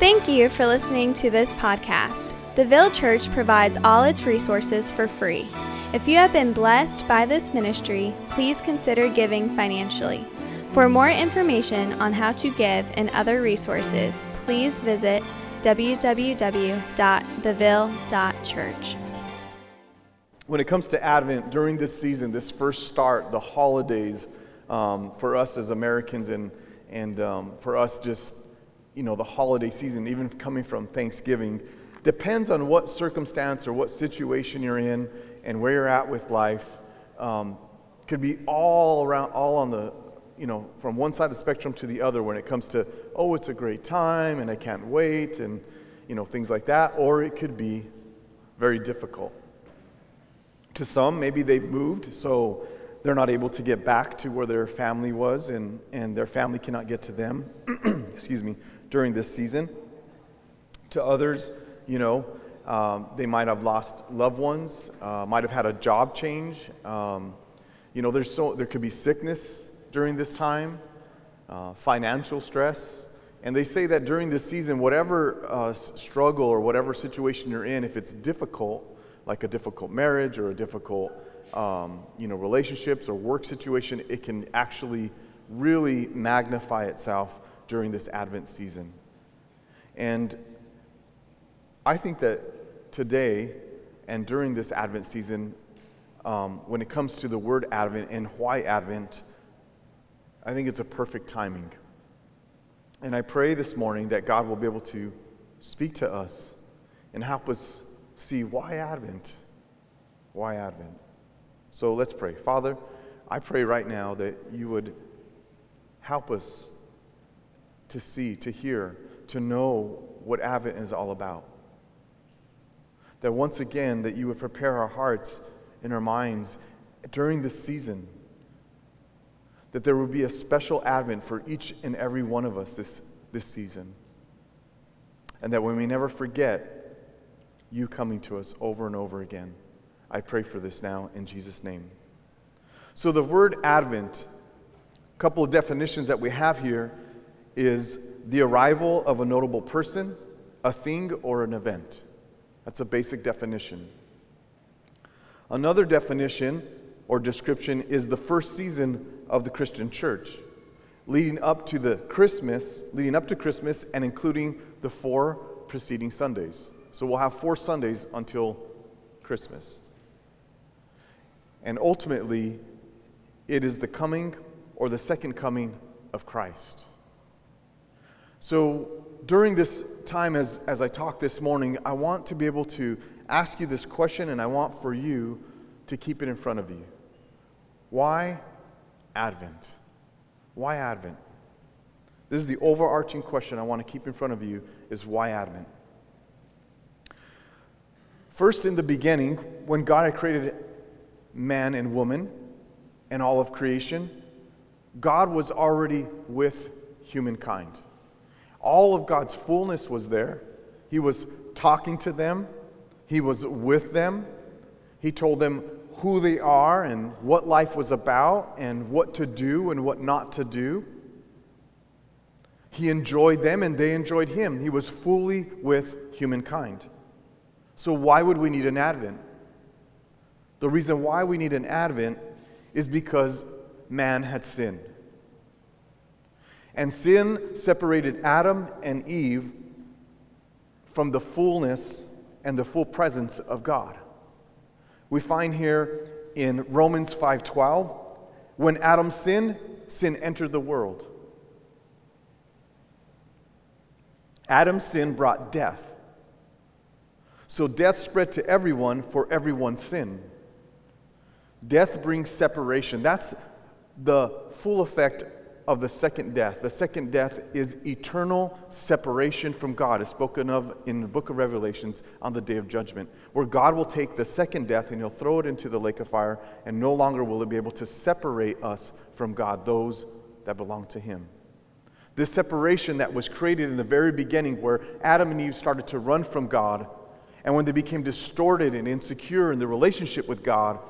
Thank you for listening to this podcast. The Ville Church provides all its resources for free. If you have been blessed by this ministry, please consider giving financially. For more information on how to give and other resources, please visit www.theville.church. When it comes to Advent, during this season, this first start, the holidays, um, for us as Americans and, and um, for us just, you know, the holiday season, even coming from Thanksgiving, depends on what circumstance or what situation you're in and where you're at with life. Um, could be all around, all on the, you know, from one side of the spectrum to the other when it comes to, oh, it's a great time and I can't wait and, you know, things like that. Or it could be very difficult. To some, maybe they've moved, so they're not able to get back to where their family was, and, and their family cannot get to them, excuse me, during this season. To others, you know, um, they might have lost loved ones, uh, might have had a job change. Um, you know, there's so, there could be sickness during this time, uh, financial stress. And they say that during this season, whatever uh, struggle or whatever situation you're in, if it's difficult, like a difficult marriage or a difficult um, you know, relationships or work situation, it can actually really magnify itself during this Advent season. And I think that today and during this Advent season, um, when it comes to the word Advent and why Advent, I think it's a perfect timing. And I pray this morning that God will be able to speak to us and help us see why Advent? Why Advent? So let's pray. Father, I pray right now that you would help us to see, to hear, to know what Advent is all about. That once again, that you would prepare our hearts and our minds during this season. That there would be a special Advent for each and every one of us this, this season. And that we may never forget you coming to us over and over again. I pray for this now in Jesus' name. So, the word Advent, a couple of definitions that we have here is the arrival of a notable person, a thing, or an event. That's a basic definition. Another definition or description is the first season of the Christian church, leading up to the Christmas, leading up to Christmas and including the four preceding Sundays. So we'll have four Sundays until Christmas. And ultimately, it is the coming or the second coming of Christ. So during this time, as, as I talk this morning, I want to be able to ask you this question, and I want for you to keep it in front of you. Why Advent? Why Advent? This is the overarching question I want to keep in front of you is why Advent? First, in the beginning, when God had created man and woman and all of creation, God was already with humankind. All of God's fullness was there. He was talking to them, He was with them. He told them who they are and what life was about and what to do and what not to do. He enjoyed them and they enjoyed him. He was fully with humankind. So, why would we need an Advent? The reason why we need an Advent is because man had sinned. And sin separated Adam and Eve from the fullness and the full presence of God. We find here in Romans 5:12 when Adam sinned, sin entered the world. Adam's sin brought death. So death spread to everyone for everyone's sin. Death brings separation. That's the full effect of the second death. The second death is eternal separation from God, as spoken of in the book of Revelations on the day of judgment, where God will take the second death and he'll throw it into the lake of fire, and no longer will it be able to separate us from God, those that belong to him. This separation that was created in the very beginning, where Adam and Eve started to run from God and when they became distorted and insecure in their relationship with God,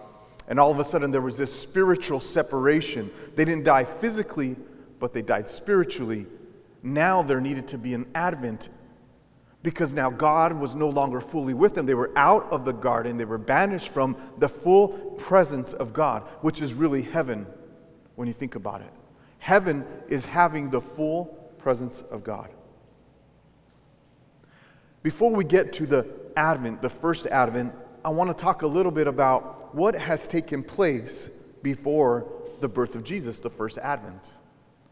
and all of a sudden there was this spiritual separation. They didn't die physically, but they died spiritually. Now there needed to be an advent because now God was no longer fully with them. They were out of the garden, they were banished from the full presence of God, which is really heaven when you think about it. Heaven is having the full presence of God. Before we get to the Advent, the first Advent, I want to talk a little bit about what has taken place before the birth of Jesus, the first Advent.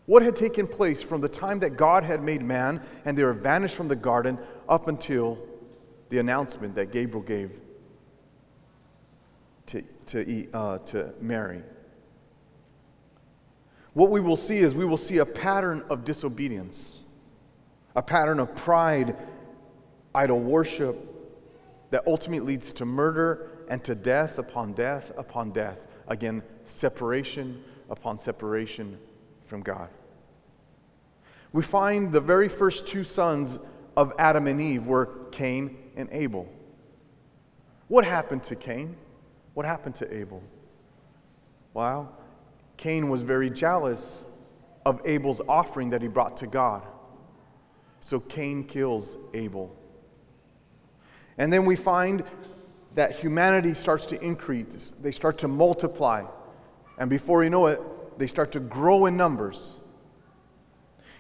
What had taken place from the time that God had made man and they were vanished from the garden up until the announcement that Gabriel gave to, to, uh, to Mary? What we will see is we will see a pattern of disobedience, a pattern of pride, idol worship that ultimately leads to murder and to death upon death upon death. Again, separation upon separation from God. We find the very first two sons of Adam and Eve were Cain and Abel. What happened to Cain? What happened to Abel? Well, Cain was very jealous of Abel's offering that he brought to God. So Cain kills Abel. And then we find that humanity starts to increase, they start to multiply. And before you know it, they start to grow in numbers.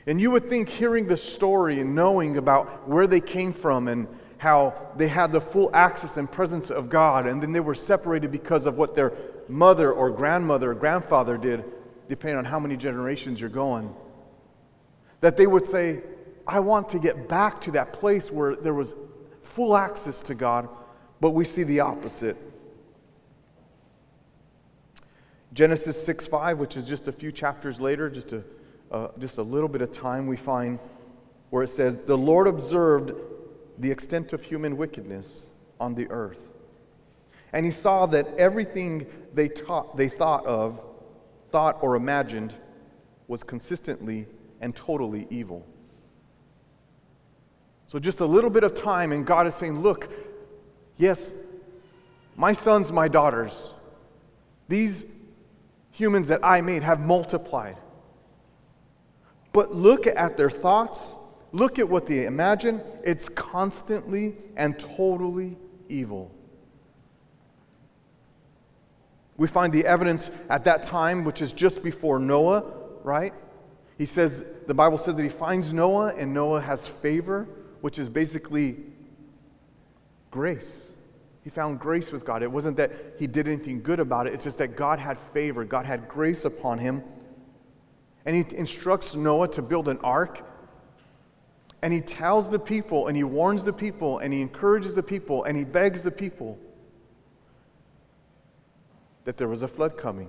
And you would think, hearing the story and knowing about where they came from and how they had the full access and presence of God, and then they were separated because of what their mother or grandmother or grandfather did, depending on how many generations you're going, that they would say, I want to get back to that place where there was full access to God, but we see the opposite. Genesis 6 5, which is just a few chapters later, just a, uh, just a little bit of time, we find where it says, The Lord observed the extent of human wickedness on the earth. And he saw that everything they, taught, they thought of, thought or imagined, was consistently and totally evil. So, just a little bit of time, and God is saying, Look, yes, my sons, my daughters, these humans that I made have multiplied. But look at their thoughts, look at what they imagine. It's constantly and totally evil. We find the evidence at that time, which is just before Noah, right? He says, the Bible says that he finds Noah, and Noah has favor which is basically grace. He found grace with God. It wasn't that he did anything good about it, it's just that God had favor, God had grace upon him. And he instructs Noah to build an ark. And he tells the people, and he warns the people, and he encourages the people, and he begs the people that there was a flood coming.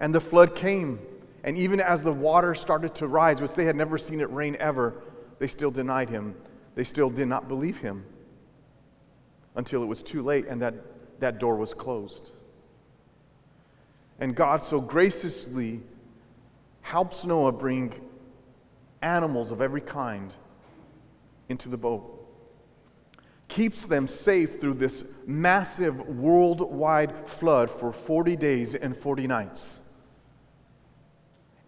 And the flood came. And even as the water started to rise, which they had never seen it rain ever, they still denied him. They still did not believe him until it was too late and that, that door was closed. And God so graciously helps Noah bring animals of every kind into the boat, keeps them safe through this massive worldwide flood for 40 days and 40 nights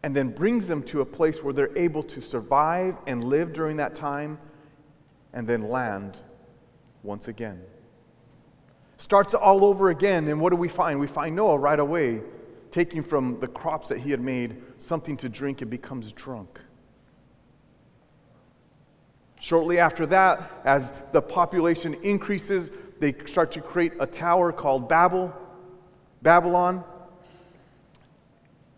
and then brings them to a place where they're able to survive and live during that time and then land once again. Starts all over again, and what do we find? We find Noah right away taking from the crops that he had made something to drink and becomes drunk. Shortly after that, as the population increases, they start to create a tower called Babel, Babylon,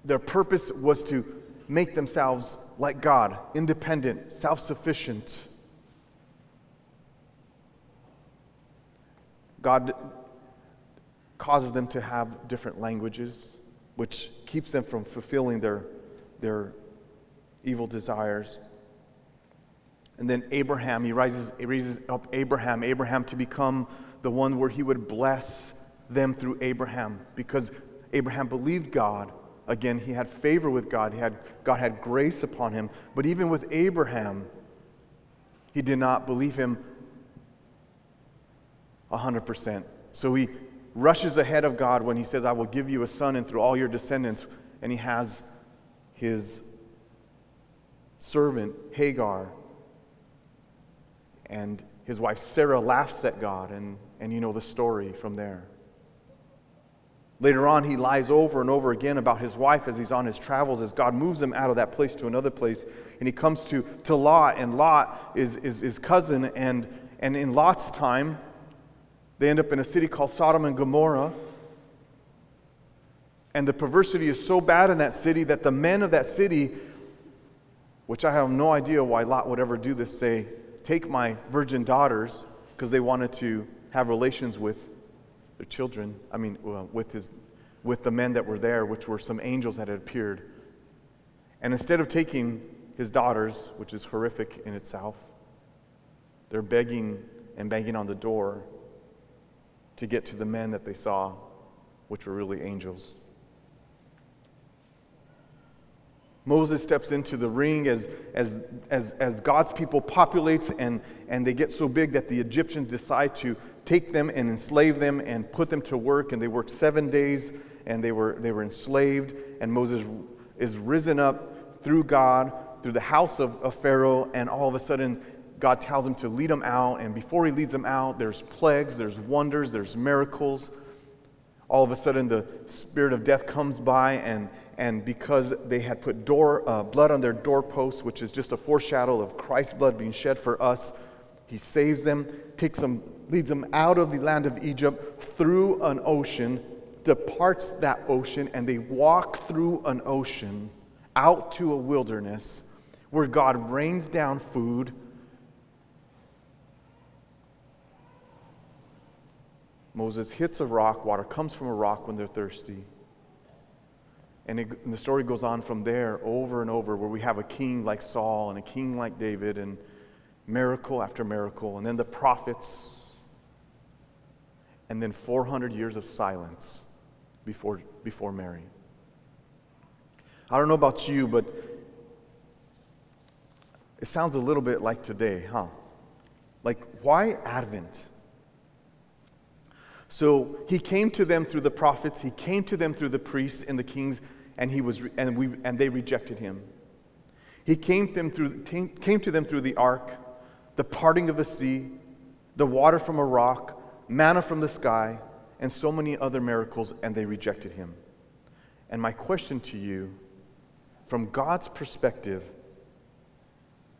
their purpose was to make themselves like God, independent, self sufficient. God causes them to have different languages, which keeps them from fulfilling their, their evil desires. And then Abraham, he raises, he raises up Abraham, Abraham to become the one where he would bless them through Abraham because Abraham believed God Again, he had favor with God. He had, God had grace upon him. But even with Abraham, he did not believe him 100%. So he rushes ahead of God when he says, I will give you a son and through all your descendants. And he has his servant, Hagar, and his wife Sarah laughs at God, and, and you know the story from there. Later on, he lies over and over again about his wife as he's on his travels, as God moves him out of that place to another place. And he comes to, to Lot, and Lot is, is his cousin. And, and in Lot's time, they end up in a city called Sodom and Gomorrah. And the perversity is so bad in that city that the men of that city, which I have no idea why Lot would ever do this, say, Take my virgin daughters, because they wanted to have relations with their children, I mean, with, his, with the men that were there, which were some angels that had appeared. And instead of taking his daughters, which is horrific in itself, they're begging and banging on the door to get to the men that they saw, which were really angels. Moses steps into the ring as, as, as, as God's people populates and, and they get so big that the Egyptians decide to take them and enslave them and put them to work. And they worked seven days and they were, they were enslaved. And Moses is risen up through God, through the house of, of Pharaoh. And all of a sudden, God tells him to lead them out. And before he leads them out, there's plagues, there's wonders, there's miracles. All of a sudden, the spirit of death comes by and and because they had put door, uh, blood on their doorposts, which is just a foreshadow of Christ's blood being shed for us, he saves them, takes them, leads them out of the land of Egypt through an ocean, departs that ocean, and they walk through an ocean out to a wilderness where God rains down food. Moses hits a rock, water comes from a rock when they're thirsty. And, it, and, the story goes on from there over and over, where we have a king like Saul and a king like David, and miracle after miracle, and then the prophets, and then 400 years of silence before, before Mary. I don't know about you, but it sounds a little bit like today, huh? Like, why Advent? So he came to them through the prophets, he came to them through the priests and the kings and, he was, and, we, and they rejected him. He came to, them through, came to them through the ark, the parting of the sea, the water from a rock, manna from the sky, and so many other miracles, and they rejected him. And my question to you, from God's perspective,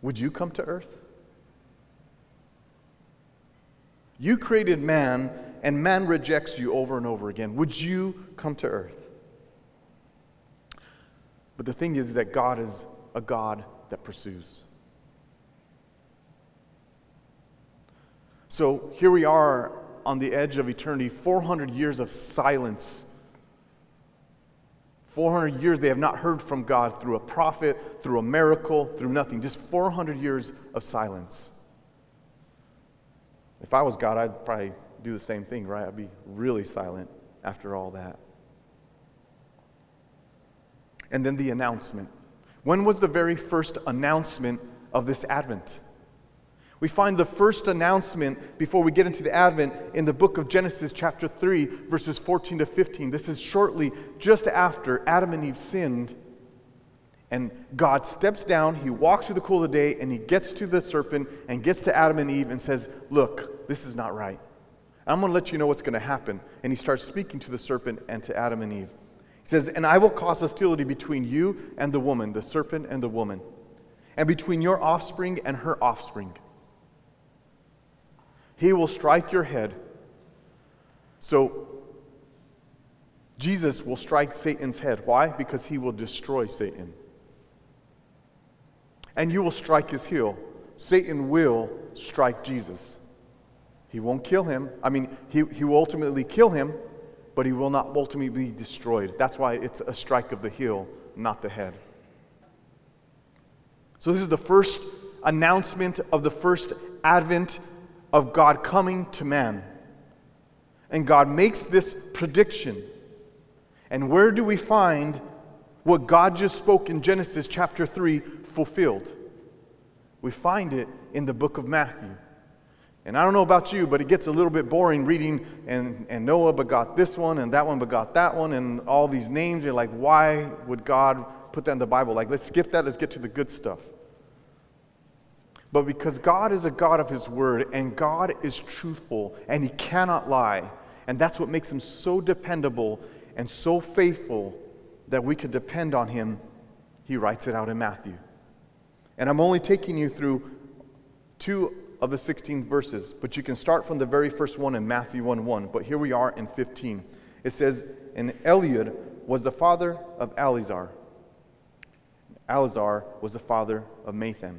would you come to earth? You created man, and man rejects you over and over again. Would you come to earth? But the thing is, is that God is a God that pursues. So here we are on the edge of eternity, 400 years of silence. 400 years they have not heard from God through a prophet, through a miracle, through nothing. Just 400 years of silence. If I was God, I'd probably do the same thing, right? I'd be really silent after all that and then the announcement. When was the very first announcement of this Advent? We find the first announcement before we get into the Advent in the book of Genesis, chapter 3, verses 14 to 15. This is shortly just after Adam and Eve sinned. And God steps down, he walks through the cool of the day, and he gets to the serpent and gets to Adam and Eve and says, Look, this is not right. I'm going to let you know what's going to happen. And he starts speaking to the serpent and to Adam and Eve. He says, And I will cause hostility between you and the woman, the serpent and the woman, and between your offspring and her offspring. He will strike your head. So, Jesus will strike Satan's head. Why? Because he will destroy Satan. And you will strike his heel. Satan will strike Jesus. He won't kill him. I mean, he, he will ultimately kill him, but he will not ultimately be destroyed. That's why it's a strike of the heel, not the head. So, this is the first announcement of the first advent of God coming to man. And God makes this prediction. And where do we find what God just spoke in Genesis chapter 3 fulfilled? We find it in the book of Matthew. And I don't know about you, but it gets a little bit boring reading, and, and Noah begot this one, and that one begot that one, and all these names. You're like, why would God put that in the Bible? Like, let's skip that, let's get to the good stuff. But because God is a God of His Word and God is truthful and He cannot lie, and that's what makes Him so dependable and so faithful that we could depend on Him, He writes it out in Matthew. And I'm only taking you through two of the 16 verses, but you can start from the very first one in Matthew 1 1. But here we are in 15. It says, And Eliud was the father of Eleazar. Eleazar was the father of Matthan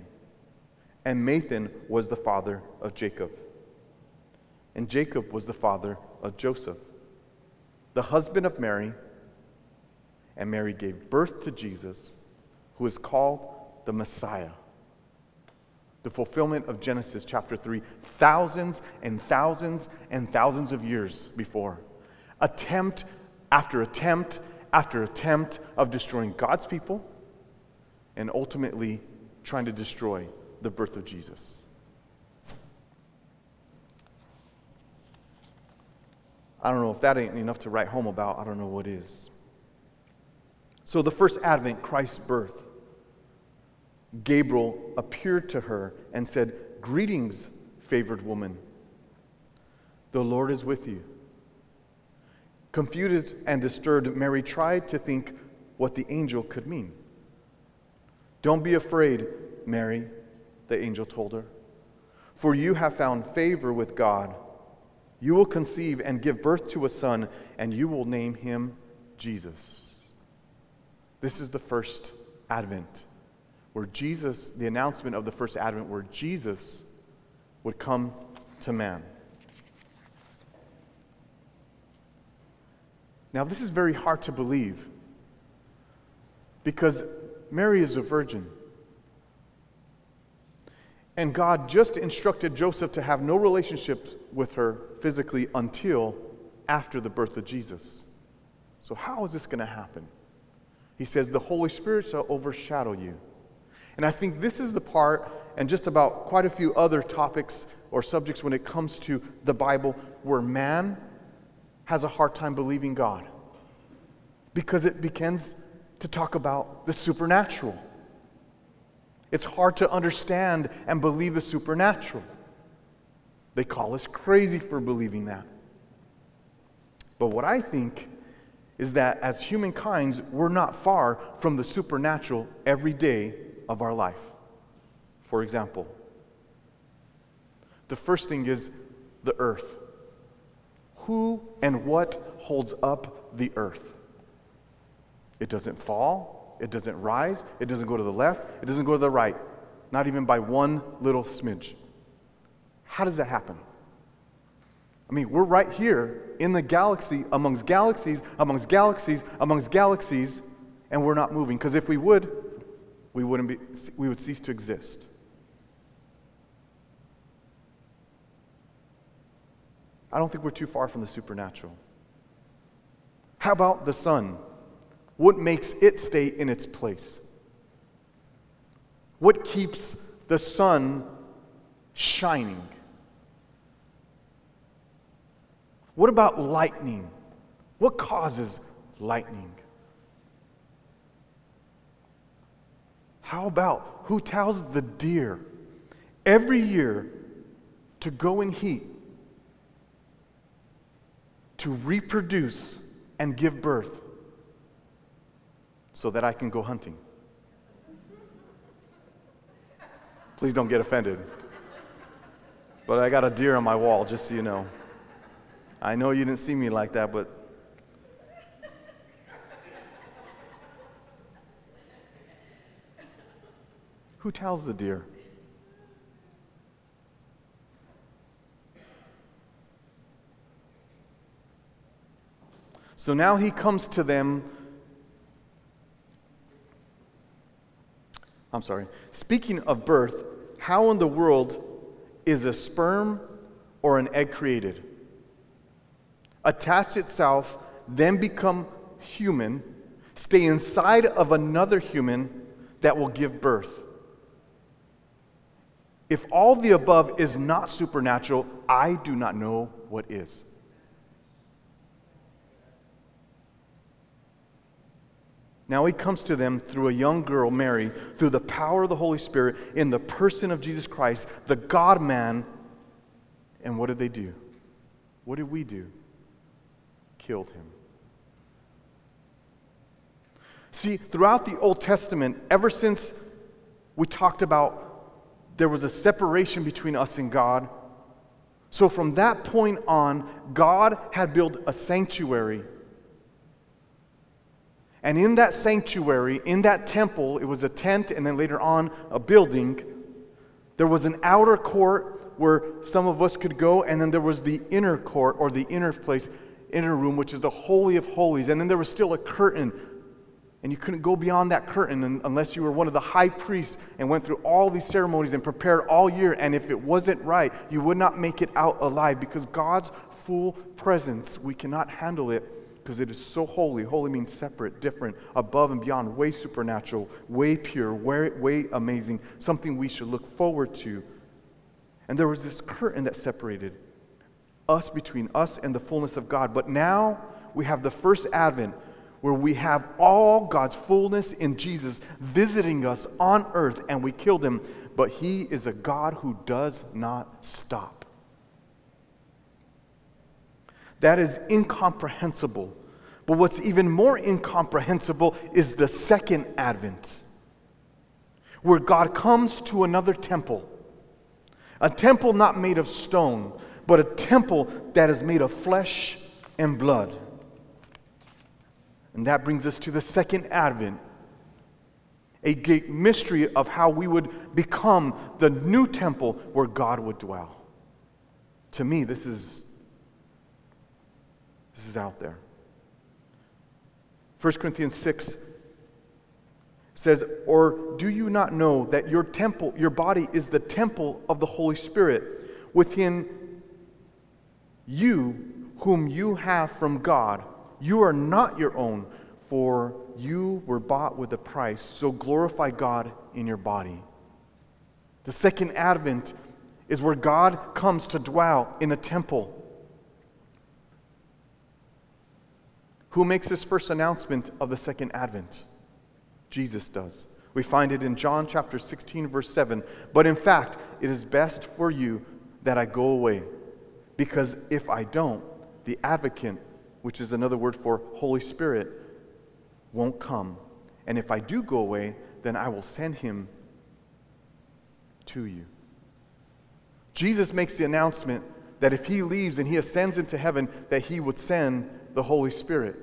and Matthan was the father of Jacob. And Jacob was the father of Joseph, the husband of Mary. And Mary gave birth to Jesus, who is called the Messiah. The fulfillment of Genesis chapter 3, thousands and thousands and thousands of years before. Attempt after attempt after attempt of destroying God's people and ultimately trying to destroy the birth of Jesus. I don't know if that ain't enough to write home about. I don't know what is. So, the first advent, Christ's birth, Gabriel appeared to her and said, Greetings, favored woman. The Lord is with you. Confused and disturbed, Mary tried to think what the angel could mean. Don't be afraid, Mary, the angel told her. For you have found favor with God. You will conceive and give birth to a son, and you will name him Jesus. This is the first advent, where Jesus, the announcement of the first advent, where Jesus would come to man. Now, this is very hard to believe because Mary is a virgin. And God just instructed Joseph to have no relationship with her physically until after the birth of Jesus. So, how is this going to happen? He says, The Holy Spirit shall overshadow you. And I think this is the part, and just about quite a few other topics or subjects when it comes to the Bible, where man has a hard time believing God because it begins to talk about the supernatural. It's hard to understand and believe the supernatural. They call us crazy for believing that. But what I think is that as humankind, we're not far from the supernatural every day of our life. For example, the first thing is the earth. Who and what holds up the earth? It doesn't fall, it doesn't rise. It doesn't go to the left. It doesn't go to the right. Not even by one little smidge. How does that happen? I mean, we're right here in the galaxy, amongst galaxies, amongst galaxies, amongst galaxies, and we're not moving. Because if we would, we wouldn't be, we would cease to exist. I don't think we're too far from the supernatural. How about the sun? What makes it stay in its place? What keeps the sun shining? What about lightning? What causes lightning? How about who tells the deer every year to go and heat, to reproduce and give birth? so that I can go hunting. Please don't get offended. But I got a deer on my wall, just so you know. I know you didn't see me like that, but. Who tells the deer? So now he comes to them I'm sorry. Speaking of birth, how in the world is a sperm or an egg created? Attach itself, then become human, stay inside of another human that will give birth. If all the above is not supernatural, I do not know what is. Now he comes to them through a young girl, Mary, through the power of the Holy Spirit, in the person of Jesus Christ, the God man. And what did they do? What did we do? Killed him. See, throughout the Old Testament, ever since we talked about there was a separation between us and God, so from that point on, God had built a sanctuary. And in that sanctuary, in that temple, it was a tent and then later on a building. There was an outer court where some of us could go, and then there was the inner court or the inner place, inner room, which is the Holy of Holies. And then there was still a curtain and you couldn't go beyond that curtain unless you were one of the high priests and went through all these ceremonies and prepared all year. And if it wasn't right, you would not make it out alive because God's full presence, we cannot handle it because it is so holy. Holy means separate, different, above and beyond, way supernatural, way pure, way, amazing, something we should look forward to. And there was this curtain that separated us between us and the fullness of God. But now we have the first advent where we have all God's fullness in Jesus visiting us on earth and we killed him, but he is a God who does not stop. That is incomprehensible. But what's even more incomprehensible is the second advent, where God comes to another temple. A temple not made of stone, but a temple that is made of flesh and blood. And that brings us to the second advent a great mystery of how we would become the new temple where God would dwell. To me, this is this is out there. 1 Corinthians 6 says, Or do you not know that your temple, your body is the temple of the Holy Spirit within you, whom you have from God? You are not your own, for you were bought with a price. So glorify God in your body. The second advent is where God comes to dwell in a temple. Who makes this first announcement of the second advent? Jesus does. We find it in John chapter 16, verse 7. But in fact, it is best for you that I go away, because if I don't, the advocate which is another word for Holy Spirit, won't come. And if I do go away, then I will send him to you. Jesus makes the announcement that if he leaves and he ascends into heaven, that he would send the Holy Spirit.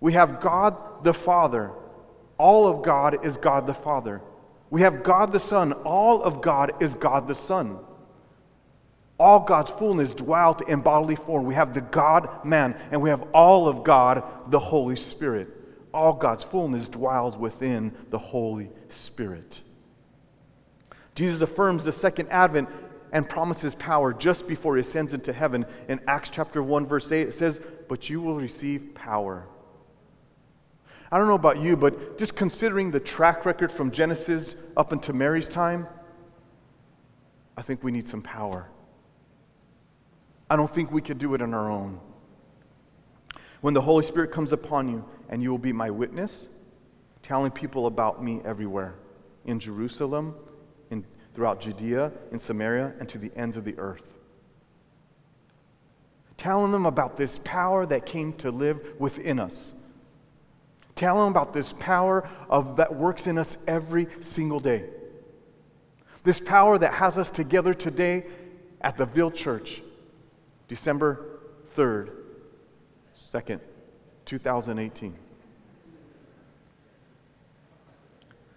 We have God the Father. All of God is God the Father. We have God the Son. All of God is God the Son. All God's fullness dwelt in bodily form. We have the God man, and we have all of God, the Holy Spirit. All God's fullness dwells within the Holy Spirit. Jesus affirms the second advent and promises power just before he ascends into heaven. In Acts chapter 1, verse 8, it says, But you will receive power. I don't know about you, but just considering the track record from Genesis up into Mary's time, I think we need some power. I don't think we could do it on our own. When the Holy Spirit comes upon you, and you will be my witness, telling people about me everywhere in Jerusalem, in, throughout Judea, in Samaria, and to the ends of the earth. Telling them about this power that came to live within us. Telling them about this power of, that works in us every single day. This power that has us together today at the Ville Church December 3rd, 2nd, 2018.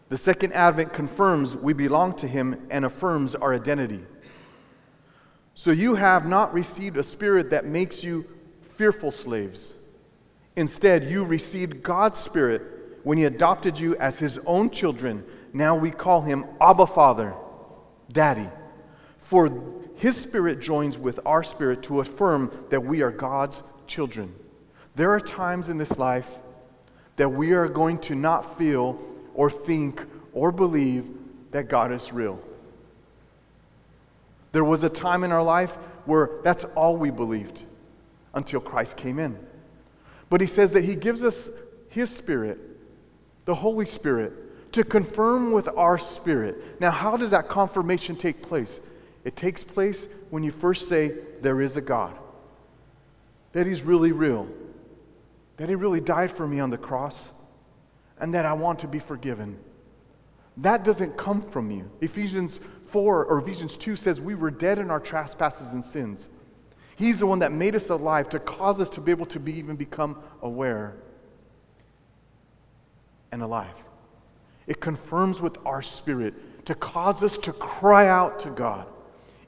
The second advent confirms we belong to him and affirms our identity. So you have not received a spirit that makes you fearful slaves. Instead, you received God's spirit when he adopted you as his own children. Now we call him Abba Father, Daddy. For his spirit joins with our spirit to affirm that we are God's children. There are times in this life that we are going to not feel or think or believe that God is real. There was a time in our life where that's all we believed until Christ came in. But he says that he gives us his spirit the Holy Spirit, to confirm with our spirit. Now, how does that confirmation take place? It takes place when you first say, There is a God, that He's really real, that He really died for me on the cross, and that I want to be forgiven. That doesn't come from you. Ephesians 4 or Ephesians 2 says, We were dead in our trespasses and sins. He's the one that made us alive to cause us to be able to be, even become aware and alive. It confirms with our spirit to cause us to cry out to God.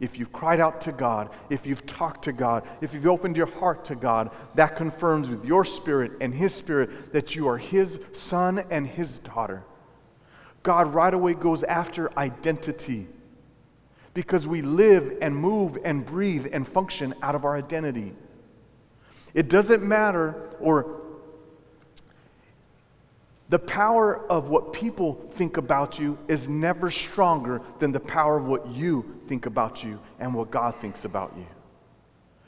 If you've cried out to God, if you've talked to God, if you've opened your heart to God, that confirms with your spirit and His spirit that you are His son and His daughter. God right away goes after identity because we live and move and breathe and function out of our identity. It doesn't matter, or the power of what people think about you is never stronger than the power of what you think about you and what God thinks about you.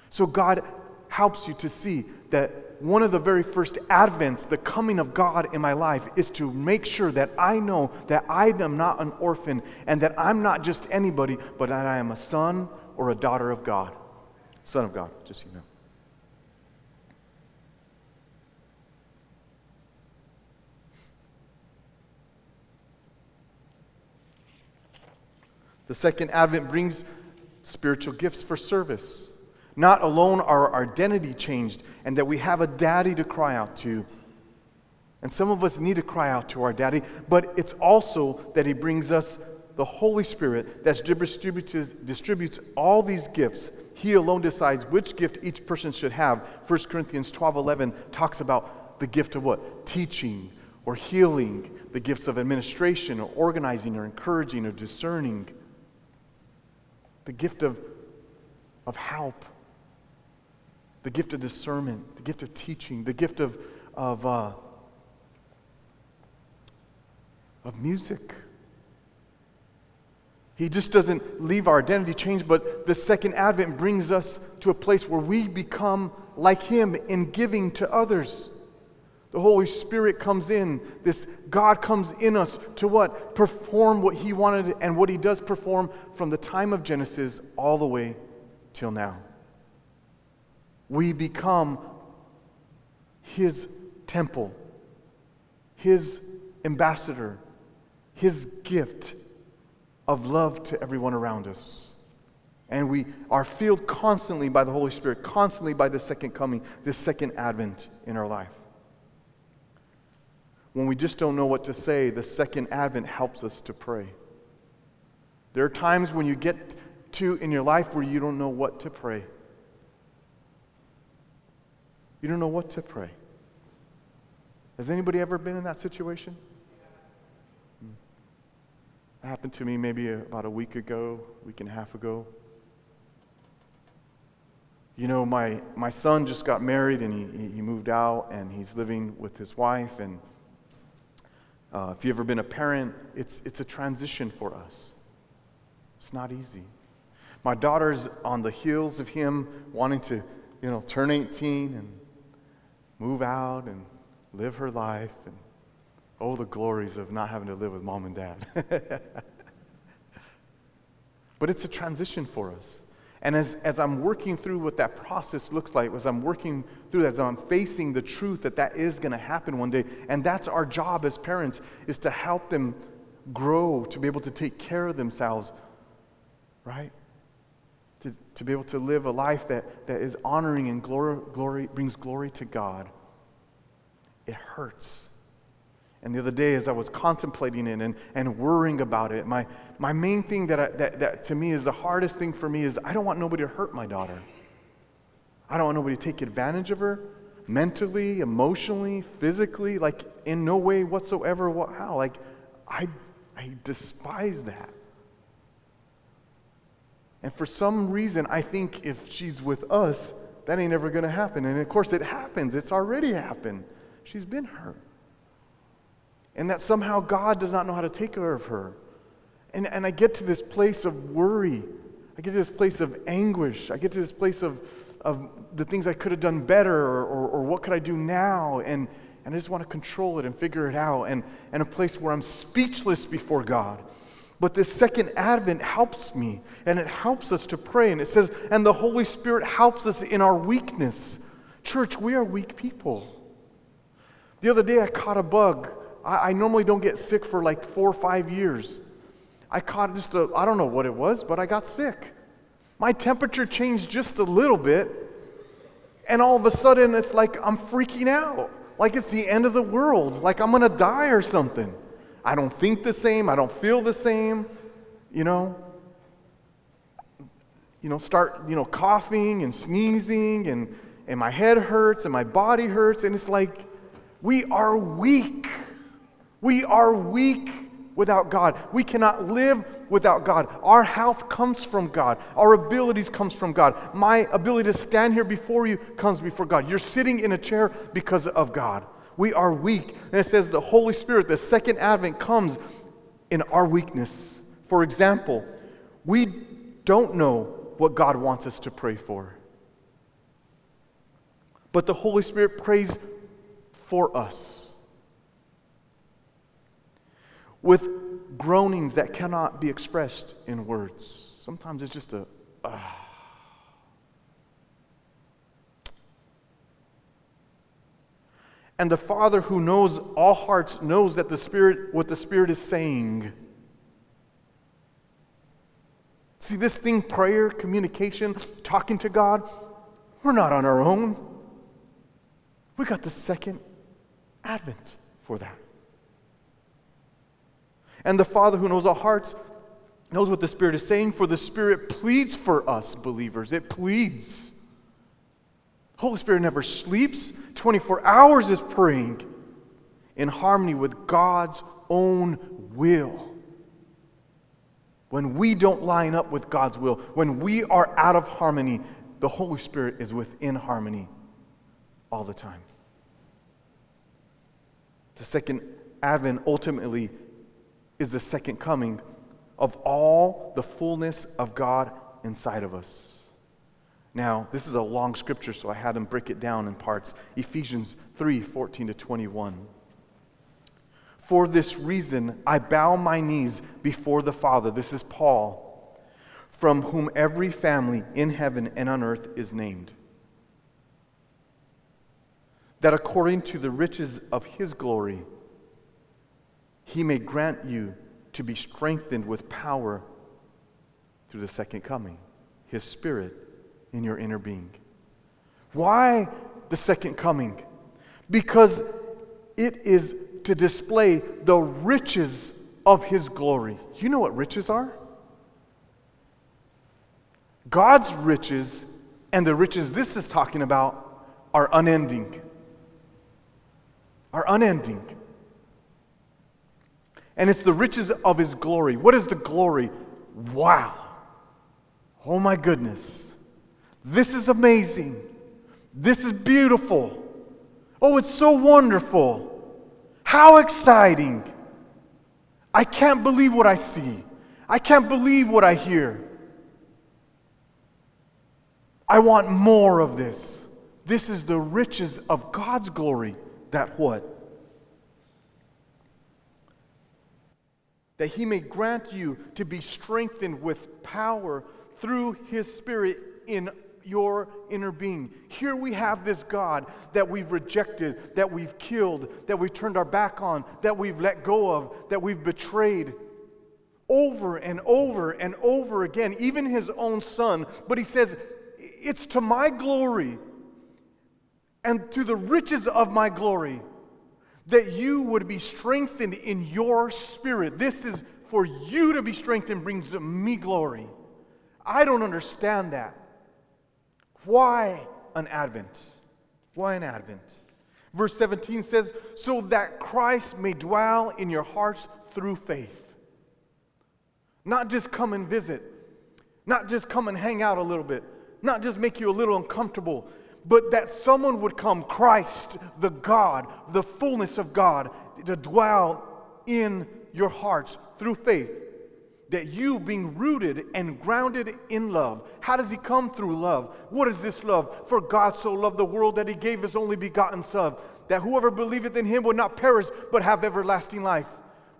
So, God helps you to see that one of the very first advents, the coming of God in my life, is to make sure that I know that I am not an orphan and that I'm not just anybody, but that I am a son or a daughter of God. Son of God, just so you know. The second advent brings spiritual gifts for service. Not alone are our identity changed and that we have a daddy to cry out to. And some of us need to cry out to our daddy, but it's also that he brings us the Holy Spirit that distributes, distributes all these gifts. He alone decides which gift each person should have. 1 Corinthians 12 11 talks about the gift of what? Teaching or healing, the gifts of administration or organizing or encouraging or discerning the gift of, of help, the gift of discernment, the gift of teaching, the gift of, of, uh, of music. He just doesn't leave our identity changed, but the second advent brings us to a place where we become like Him in giving to others. The Holy Spirit comes in. This God comes in us to what? Perform what He wanted and what He does perform from the time of Genesis all the way till now. We become His temple, His ambassador, His gift of love to everyone around us. And we are filled constantly by the Holy Spirit, constantly by the second coming, this second advent in our life. When we just don't know what to say, the second advent helps us to pray. There are times when you get to in your life where you don't know what to pray. You don't know what to pray. Has anybody ever been in that situation? That happened to me maybe about a week ago, week and a half ago. You know, my, my son just got married and he, he moved out and he's living with his wife and uh, if you've ever been a parent, it's, it's a transition for us. It's not easy. My daughter's on the heels of him wanting to, you know, turn 18 and move out and live her life. And oh, the glories of not having to live with mom and dad. but it's a transition for us. And as, as I'm working through what that process looks like, as I'm working through that, as I'm facing the truth that that is going to happen one day, and that's our job as parents, is to help them grow, to be able to take care of themselves, right? To, to be able to live a life that, that is honoring and glory, glory, brings glory to God. It hurts. And the other day, as I was contemplating it and, and worrying about it, my, my main thing that, I, that, that to me is the hardest thing for me is I don't want nobody to hurt my daughter. I don't want nobody to take advantage of her mentally, emotionally, physically, like in no way whatsoever. What, how? Like, I, I despise that. And for some reason, I think if she's with us, that ain't ever going to happen. And of course, it happens. It's already happened. She's been hurt and that somehow God does not know how to take care of her. And, and I get to this place of worry. I get to this place of anguish. I get to this place of, of the things I could have done better or, or, or what could I do now. And, and I just want to control it and figure it out, and, and a place where I'm speechless before God. But this second advent helps me, and it helps us to pray. And it says, and the Holy Spirit helps us in our weakness. Church, we are weak people. The other day I caught a bug. I, I normally don't get sick for like four or five years. I caught just a, I don't know what it was, but I got sick. My temperature changed just a little bit, and all of a sudden it's like I'm freaking out. Like it's the end of the world. Like I'm going to die or something. I don't think the same. I don't feel the same. You know? You know, start, you know, coughing and sneezing, and, and my head hurts and my body hurts, and it's like, we are weak. We are weak without God. We cannot live without God. Our health comes from God. Our abilities comes from God. My ability to stand here before you comes before God. You're sitting in a chair because of God. We are weak. And it says the Holy Spirit, the second advent comes in our weakness. For example, we don't know what God wants us to pray for. But the Holy Spirit prays for us with groanings that cannot be expressed in words. Sometimes it's just a, uh. And the Father who knows all hearts knows that the Spirit, what the Spirit is saying. See, this thing, prayer, communication, talking to God, we're not on our own. We got the second Advent for that. And the Father who knows our hearts knows what the Spirit is saying, for the Spirit pleads for us, believers. It pleads. Holy Spirit never sleeps, 24 hours is praying in harmony with God's own will. When we don't line up with God's will, when we are out of harmony, the Holy Spirit is within harmony all the time. The second advent ultimately is the second coming of all the fullness of God inside of us. Now, this is a long scripture, so I had him break it down in parts. Ephesians 3 14 to 21. For this reason, I bow my knees before the Father. This is Paul, from whom every family in heaven and on earth is named that according to the riches of his glory, he may grant you to be strengthened with power through the second coming, his spirit in your inner being. Why the second coming? Because it is to display the riches of his glory. You know what riches are? God's riches and the riches this is talking about are unending are unending. And it's the riches of his glory. What is the glory? Wow. Oh my goodness. This is amazing. This is beautiful. Oh, it's so wonderful. How exciting. I can't believe what I see. I can't believe what I hear. I want more of this. This is the riches of God's glory that what? That he may grant you to be strengthened with power through his spirit in your inner being. Here we have this God that we've rejected, that we've killed, that we've turned our back on, that we've let go of, that we've betrayed over and over and over again, even his own son. But he says, It's to my glory and to the riches of my glory, that you would be strengthened in your spirit. This is for you to be strengthened, brings me glory. I don't understand that. Why an Advent? Why an Advent? Verse 17 says, So that Christ may dwell in your hearts through faith. Not just come and visit, not just come and hang out a little bit, not just make you a little uncomfortable, but that someone would come, Christ, the God, the fullness of God, to dwell in your hearts through faith. that you being rooted and grounded in love. How does he come through love? What is this love? For God so loved the world that he gave his only begotten Son, that whoever believeth in him would not perish but have everlasting life.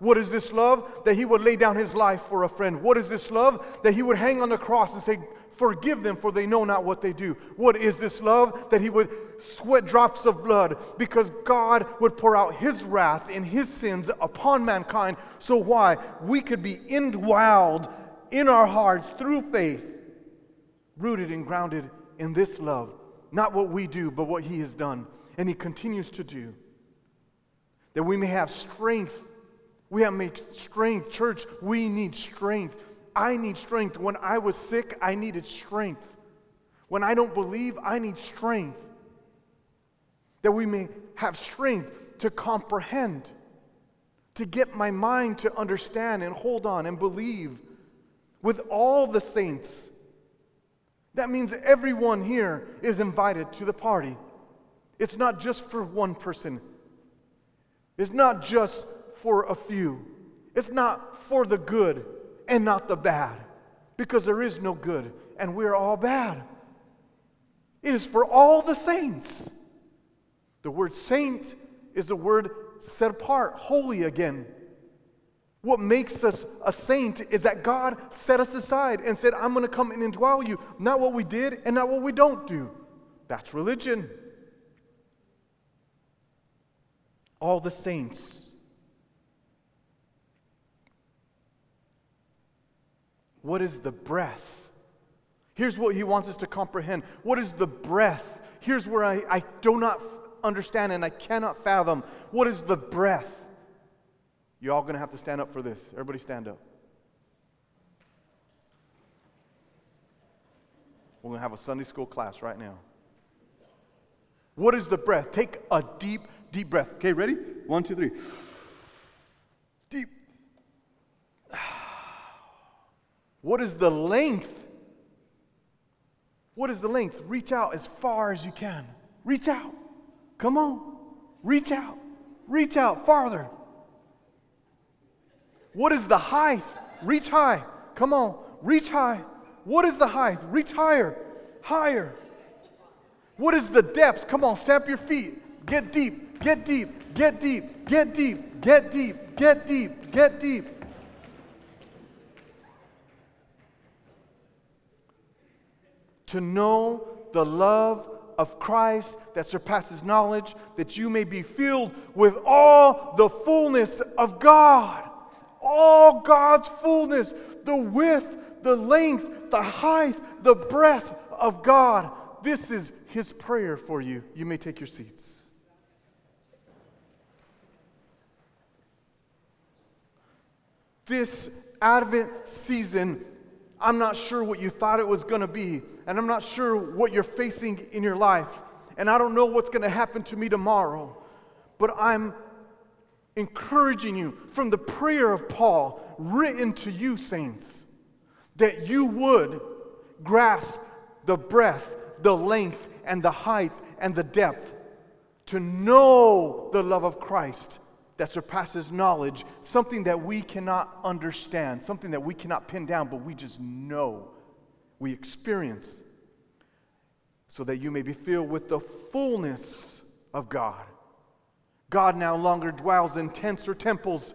What is this love? That he would lay down his life for a friend. What is this love? That he would hang on the cross and say, Forgive them, for they know not what they do. What is this love? That he would sweat drops of blood because God would pour out his wrath and his sins upon mankind. So, why? We could be indwelled in our hearts through faith, rooted and grounded in this love. Not what we do, but what he has done. And he continues to do. That we may have strength. We have made strength. Church, we need strength I need strength. When I was sick, I needed strength. When I don't believe, I need strength. That we may have strength to comprehend, to get my mind to understand and hold on and believe with all the saints. That means everyone here is invited to the party. It's not just for one person, it's not just for a few, it's not for the good and not the bad, because there is no good, and we're all bad. It is for all the saints. The word saint is the word set apart, holy again. What makes us a saint is that God set us aside and said, I'm going to come and indwell you. Not what we did and not what we don't do. That's religion. All the saints What is the breath? Here's what he wants us to comprehend. What is the breath? Here's where I, I do not understand and I cannot fathom. What is the breath? You're all going to have to stand up for this. Everybody stand up. We're going to have a Sunday school class right now. What is the breath? Take a deep, deep breath. Okay, ready? One, two, three. Deep. What is the length? What is the length? Reach out as far as you can. Reach out. Come on. Reach out. Reach out farther. What is the height? Reach high. Come on. Reach high. What is the height? Reach higher. Higher. What is the depth? Come on, stamp your feet. Get deep. Get deep. Get deep. Get deep. Get deep. Get deep. Get deep. To know the love of Christ that surpasses knowledge, that you may be filled with all the fullness of God. All God's fullness, the width, the length, the height, the breadth of God. This is His prayer for you. You may take your seats. This Advent season I'm not sure what you thought it was going to be, and I'm not sure what you're facing in your life, and I don't know what's going to happen to me tomorrow, but I'm encouraging you from the prayer of Paul written to you, saints, that you would grasp the breadth, the length, and the height, and the depth to know the love of Christ that surpasses knowledge, something that we cannot understand, something that we cannot pin down, but we just know, we experience, so that you may be filled with the fullness of God. God no longer dwells in tents or temples.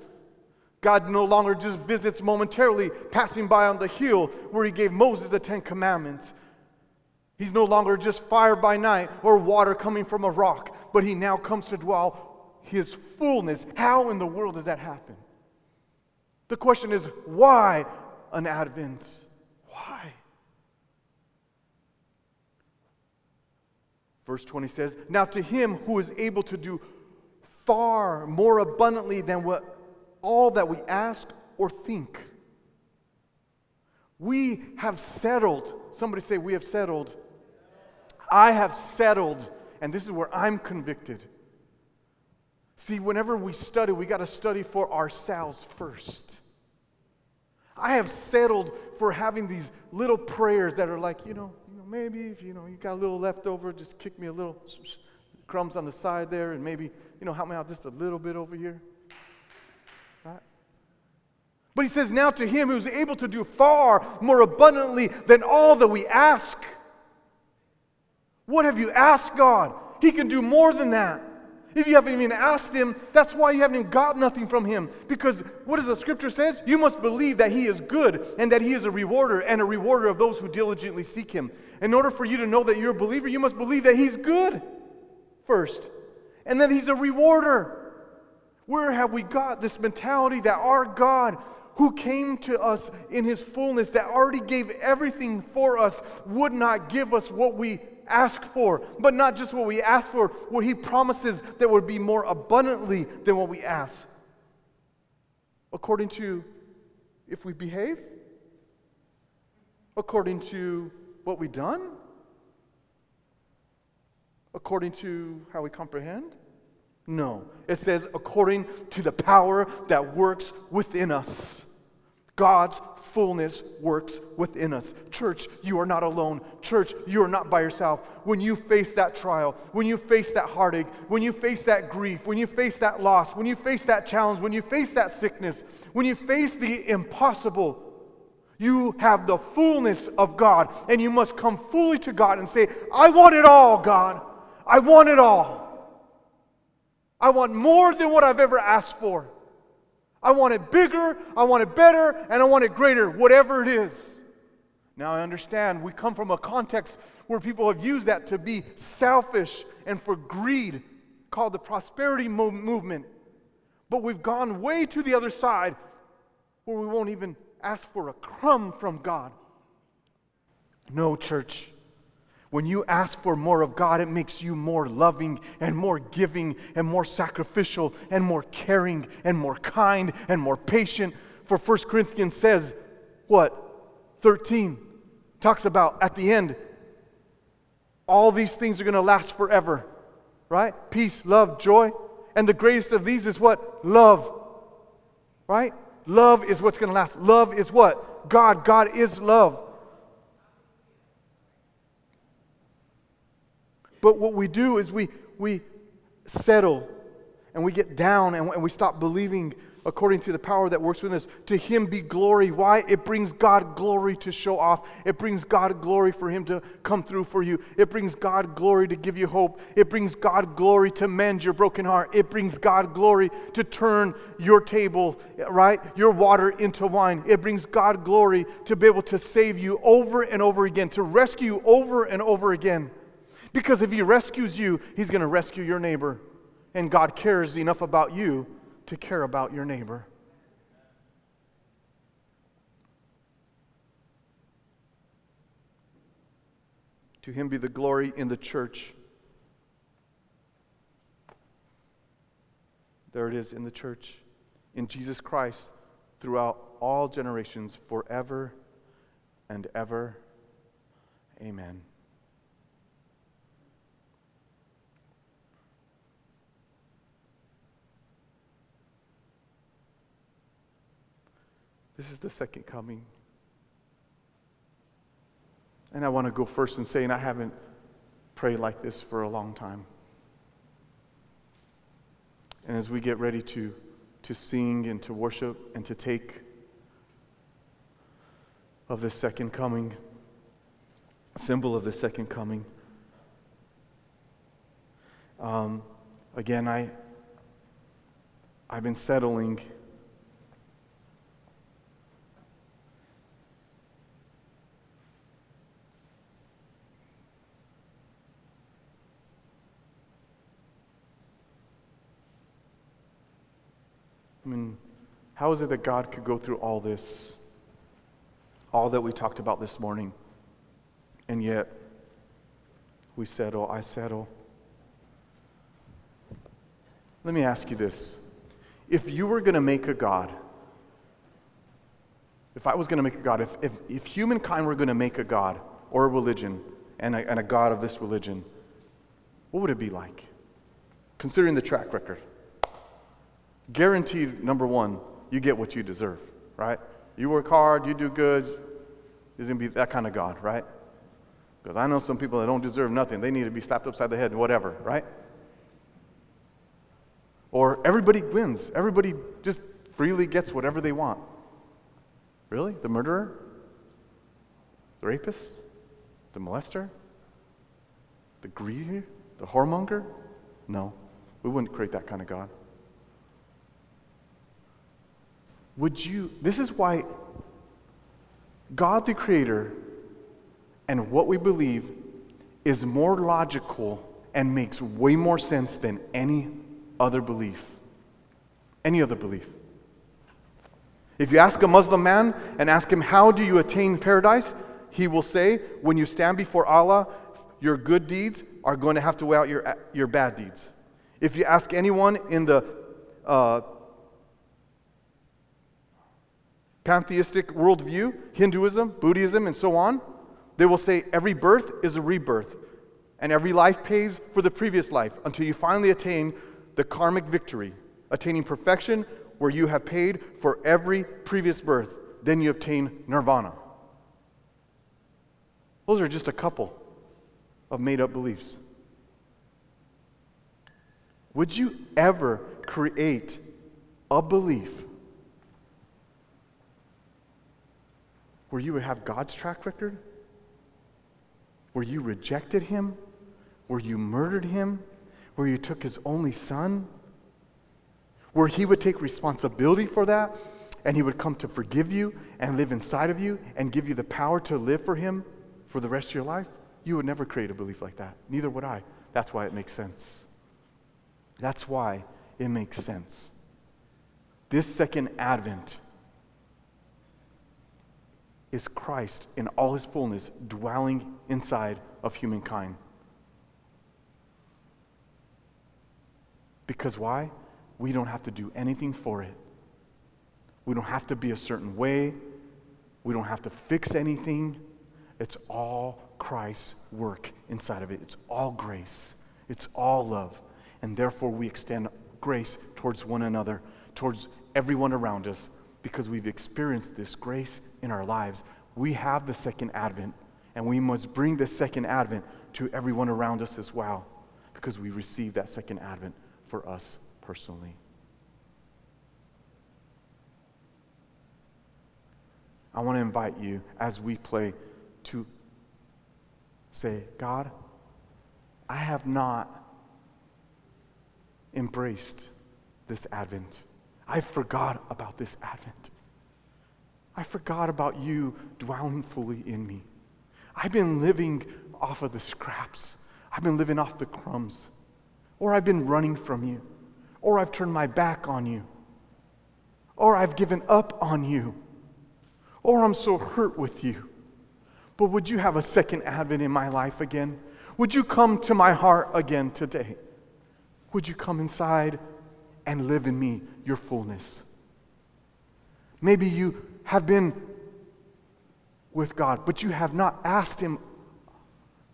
God no longer just visits momentarily, passing by on the hill where He gave Moses the Ten Commandments. He's no longer just fire by night or water coming from a rock, but He now comes to dwell his fullness. How in the world does that happen? The question is, why an Advent? Why? Verse 20 says, Now to him who is able to do far more abundantly than what all that we ask or think. We have settled. Somebody say, We have settled. I have settled. And this is where I'm convicted. See, whenever we study, we got to study for ourselves first. I have settled for having these little prayers that are like, you know, you know, maybe if you know you got a little left over, just kick me a little crumbs on the side there, and maybe you know help me out just a little bit over here. Right? But he says, Now to him who's able to do far more abundantly than all that we ask. What have you asked God? He can do more than that. If you haven't even asked him, that's why you haven't got nothing from him. Because what does the scripture says? You must believe that he is good and that he is a rewarder and a rewarder of those who diligently seek him. In order for you to know that you're a believer, you must believe that he's good first. And that he's a rewarder. Where have we got this mentality that our God who came to us in his fullness, that already gave everything for us, would not give us what we ask for. But not just what we ask for, what he promises that would be more abundantly than what we ask. According to if we behave, according to what we've done, according to how we comprehend. No, it says according to the power that works within us. God's fullness works within us. Church, you are not alone. Church, you are not by yourself. When you face that trial, when you face that heartache, when you face that grief, when you face that loss, when you face that challenge, when you face that sickness, when you face the impossible, you have the fullness of God, and you must come fully to God and say, I want it all, God. I want it all. I want more than what I've ever asked for. I want it bigger, I want it better, and I want it greater, whatever it is. Now I understand we come from a context where people have used that to be selfish and for greed, called the prosperity mo- movement. But we've gone way to the other side where we won't even ask for a crumb from God. No, church. When you ask for more of God, it makes you more loving and more giving and more sacrificial and more caring and more kind and more patient. For 1 Corinthians says, what? 13 talks about at the end, all these things are going to last forever, right? Peace, love, joy. And the greatest of these is what? Love, right? Love is what's going to last. Love is what? God. God is love. But what we do is we, we settle and we get down and, we stop believing according to the power that works within us. To Him be glory. Why? It brings God glory to show off. It brings God glory for Him to come through for you. It brings God glory to give you hope. It brings God glory to mend your broken heart. It brings God glory to turn your table, right? Your water into wine. It brings God glory to be able to save you over and over again, to rescue you over and over again. Because if He rescues you, He's going to rescue your neighbor. And God cares enough about you to care about your neighbor. To Him be the glory in the church. There it is in the church, in Jesus Christ, throughout all generations, forever and ever. Amen. This is the second coming. And I want to go first and say, and I haven't prayed like this for a long time. And as we get ready to, to sing and to worship and to take of the second coming, symbol of the second coming, um, again, I, I've been settling I mean, how is it that God could go through all this, all that we talked about this morning, and yet we settle, I settle? Let me ask you this. If you were going to make a God, if I was going to make a God, if, if, if humankind were going to make a God or a religion and a, and a God of this religion, what would it be like? Considering the track record guaranteed, number one, you get what you deserve, right? You work hard, you do good, he's going to be that kind of God, right? Because I know some people that don't deserve nothing. They need to be slapped upside the head, whatever, right? Or everybody wins. Everybody just freely gets whatever they want. Really? The murderer? The rapist? The molester? The greedy? The whoremonger? No, we wouldn't create that kind of God. Would you? This is why God the Creator and what we believe is more logical and makes way more sense than any other belief. Any other belief. If you ask a Muslim man and ask him, How do you attain paradise? he will say, When you stand before Allah, your good deeds are going to have to weigh out your, your bad deeds. If you ask anyone in the uh, pantheistic worldview, Hinduism, Buddhism, and so on, they will say every birth is a rebirth, and every life pays for the previous life until you finally attain the karmic victory, attaining perfection where you have paid for every previous birth. Then you obtain nirvana. Those are just a couple of made up beliefs. Would you ever create a belief where you would have God's track record? Where you rejected him? Where you murdered him? Where you took his only son? Where he would take responsibility for that and he would come to forgive you and live inside of you and give you the power to live for him for the rest of your life? You would never create a belief like that. Neither would I. That's why it makes sense. That's why it makes sense. This second advent is Christ in all his fullness dwelling inside of humankind. Because why? We don't have to do anything for it. We don't have to be a certain way. We don't have to fix anything. It's all Christ's work inside of it. It's all grace. It's all love. And therefore, we extend grace towards one another, towards everyone around us, because we've experienced this grace in our lives. We have the second advent, and we must bring the second advent to everyone around us as well, because we receive that second advent for us personally. I want to invite you as we play to say, God, I have not embraced this Advent. I forgot about this Advent. I forgot about you dwelling fully in me. I've been living off of the scraps. I've been living off the crumbs. Or I've been running from you. Or I've turned my back on you. Or I've given up on you. Or I'm so hurt with you. But would you have a second advent in my life again? Would you come to my heart again today? Would you come inside and live in me your fullness? Maybe you have been with God, but you have not asked Him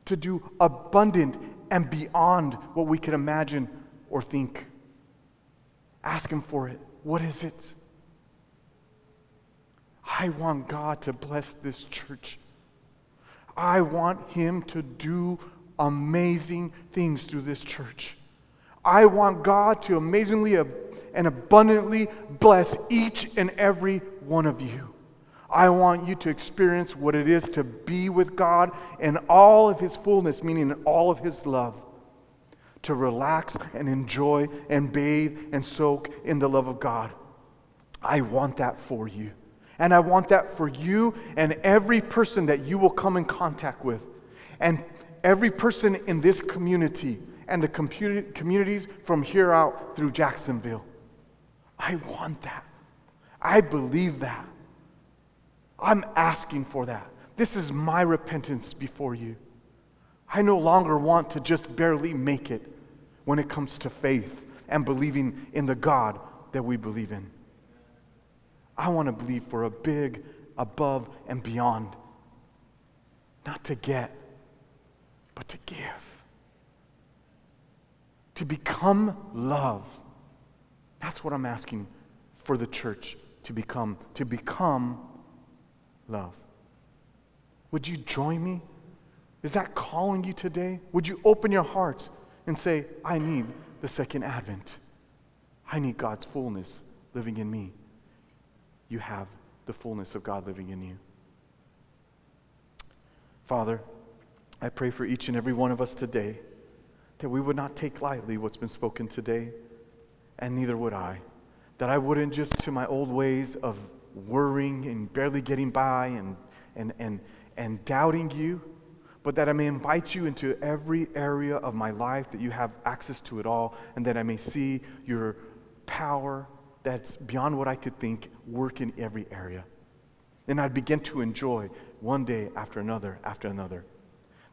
to do abundant and beyond what we can imagine or think. Ask Him for it. What is it? I want God to bless this church. I want Him to do amazing things through this church. I want God to amazingly uh, and abundantly bless each and every one of you. I want you to experience what it is to be with God in all of His fullness, meaning in all of His love. To relax and enjoy and bathe and soak in the love of God. I want that for you. And I want that for you and every person that you will come in contact with. And every person in this community and the communities from here out through Jacksonville. I want that. I believe that. I'm asking for that. This is my repentance before you. I no longer want to just barely make it when it comes to faith and believing in the God that we believe in. I want to believe for a big, above, and beyond. Not to get, but to give. To become love. That's what I'm asking for the church to become. To become love. Would you join me? Is that calling you today? Would you open your heart and say, I need the second advent? I need God's fullness living in me you have the fullness of God living in you. Father, I pray for each and every one of us today that we would not take lightly what's been spoken today, and neither would I. That I wouldn't just to my old ways of worrying and barely getting by and, and, and, and doubting you, but that I may invite you into every area of my life, that you have access to it all, and that I may see your power that's beyond what I could think work in every area. And I'd begin to enjoy one day after another after another.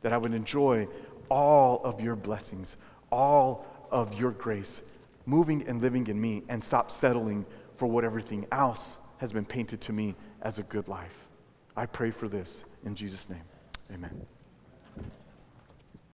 That I would enjoy all of your blessings, all of your grace, moving and living in me, and stop settling for what everything else has been painted to me as a good life. I pray for this in Jesus' name. Amen.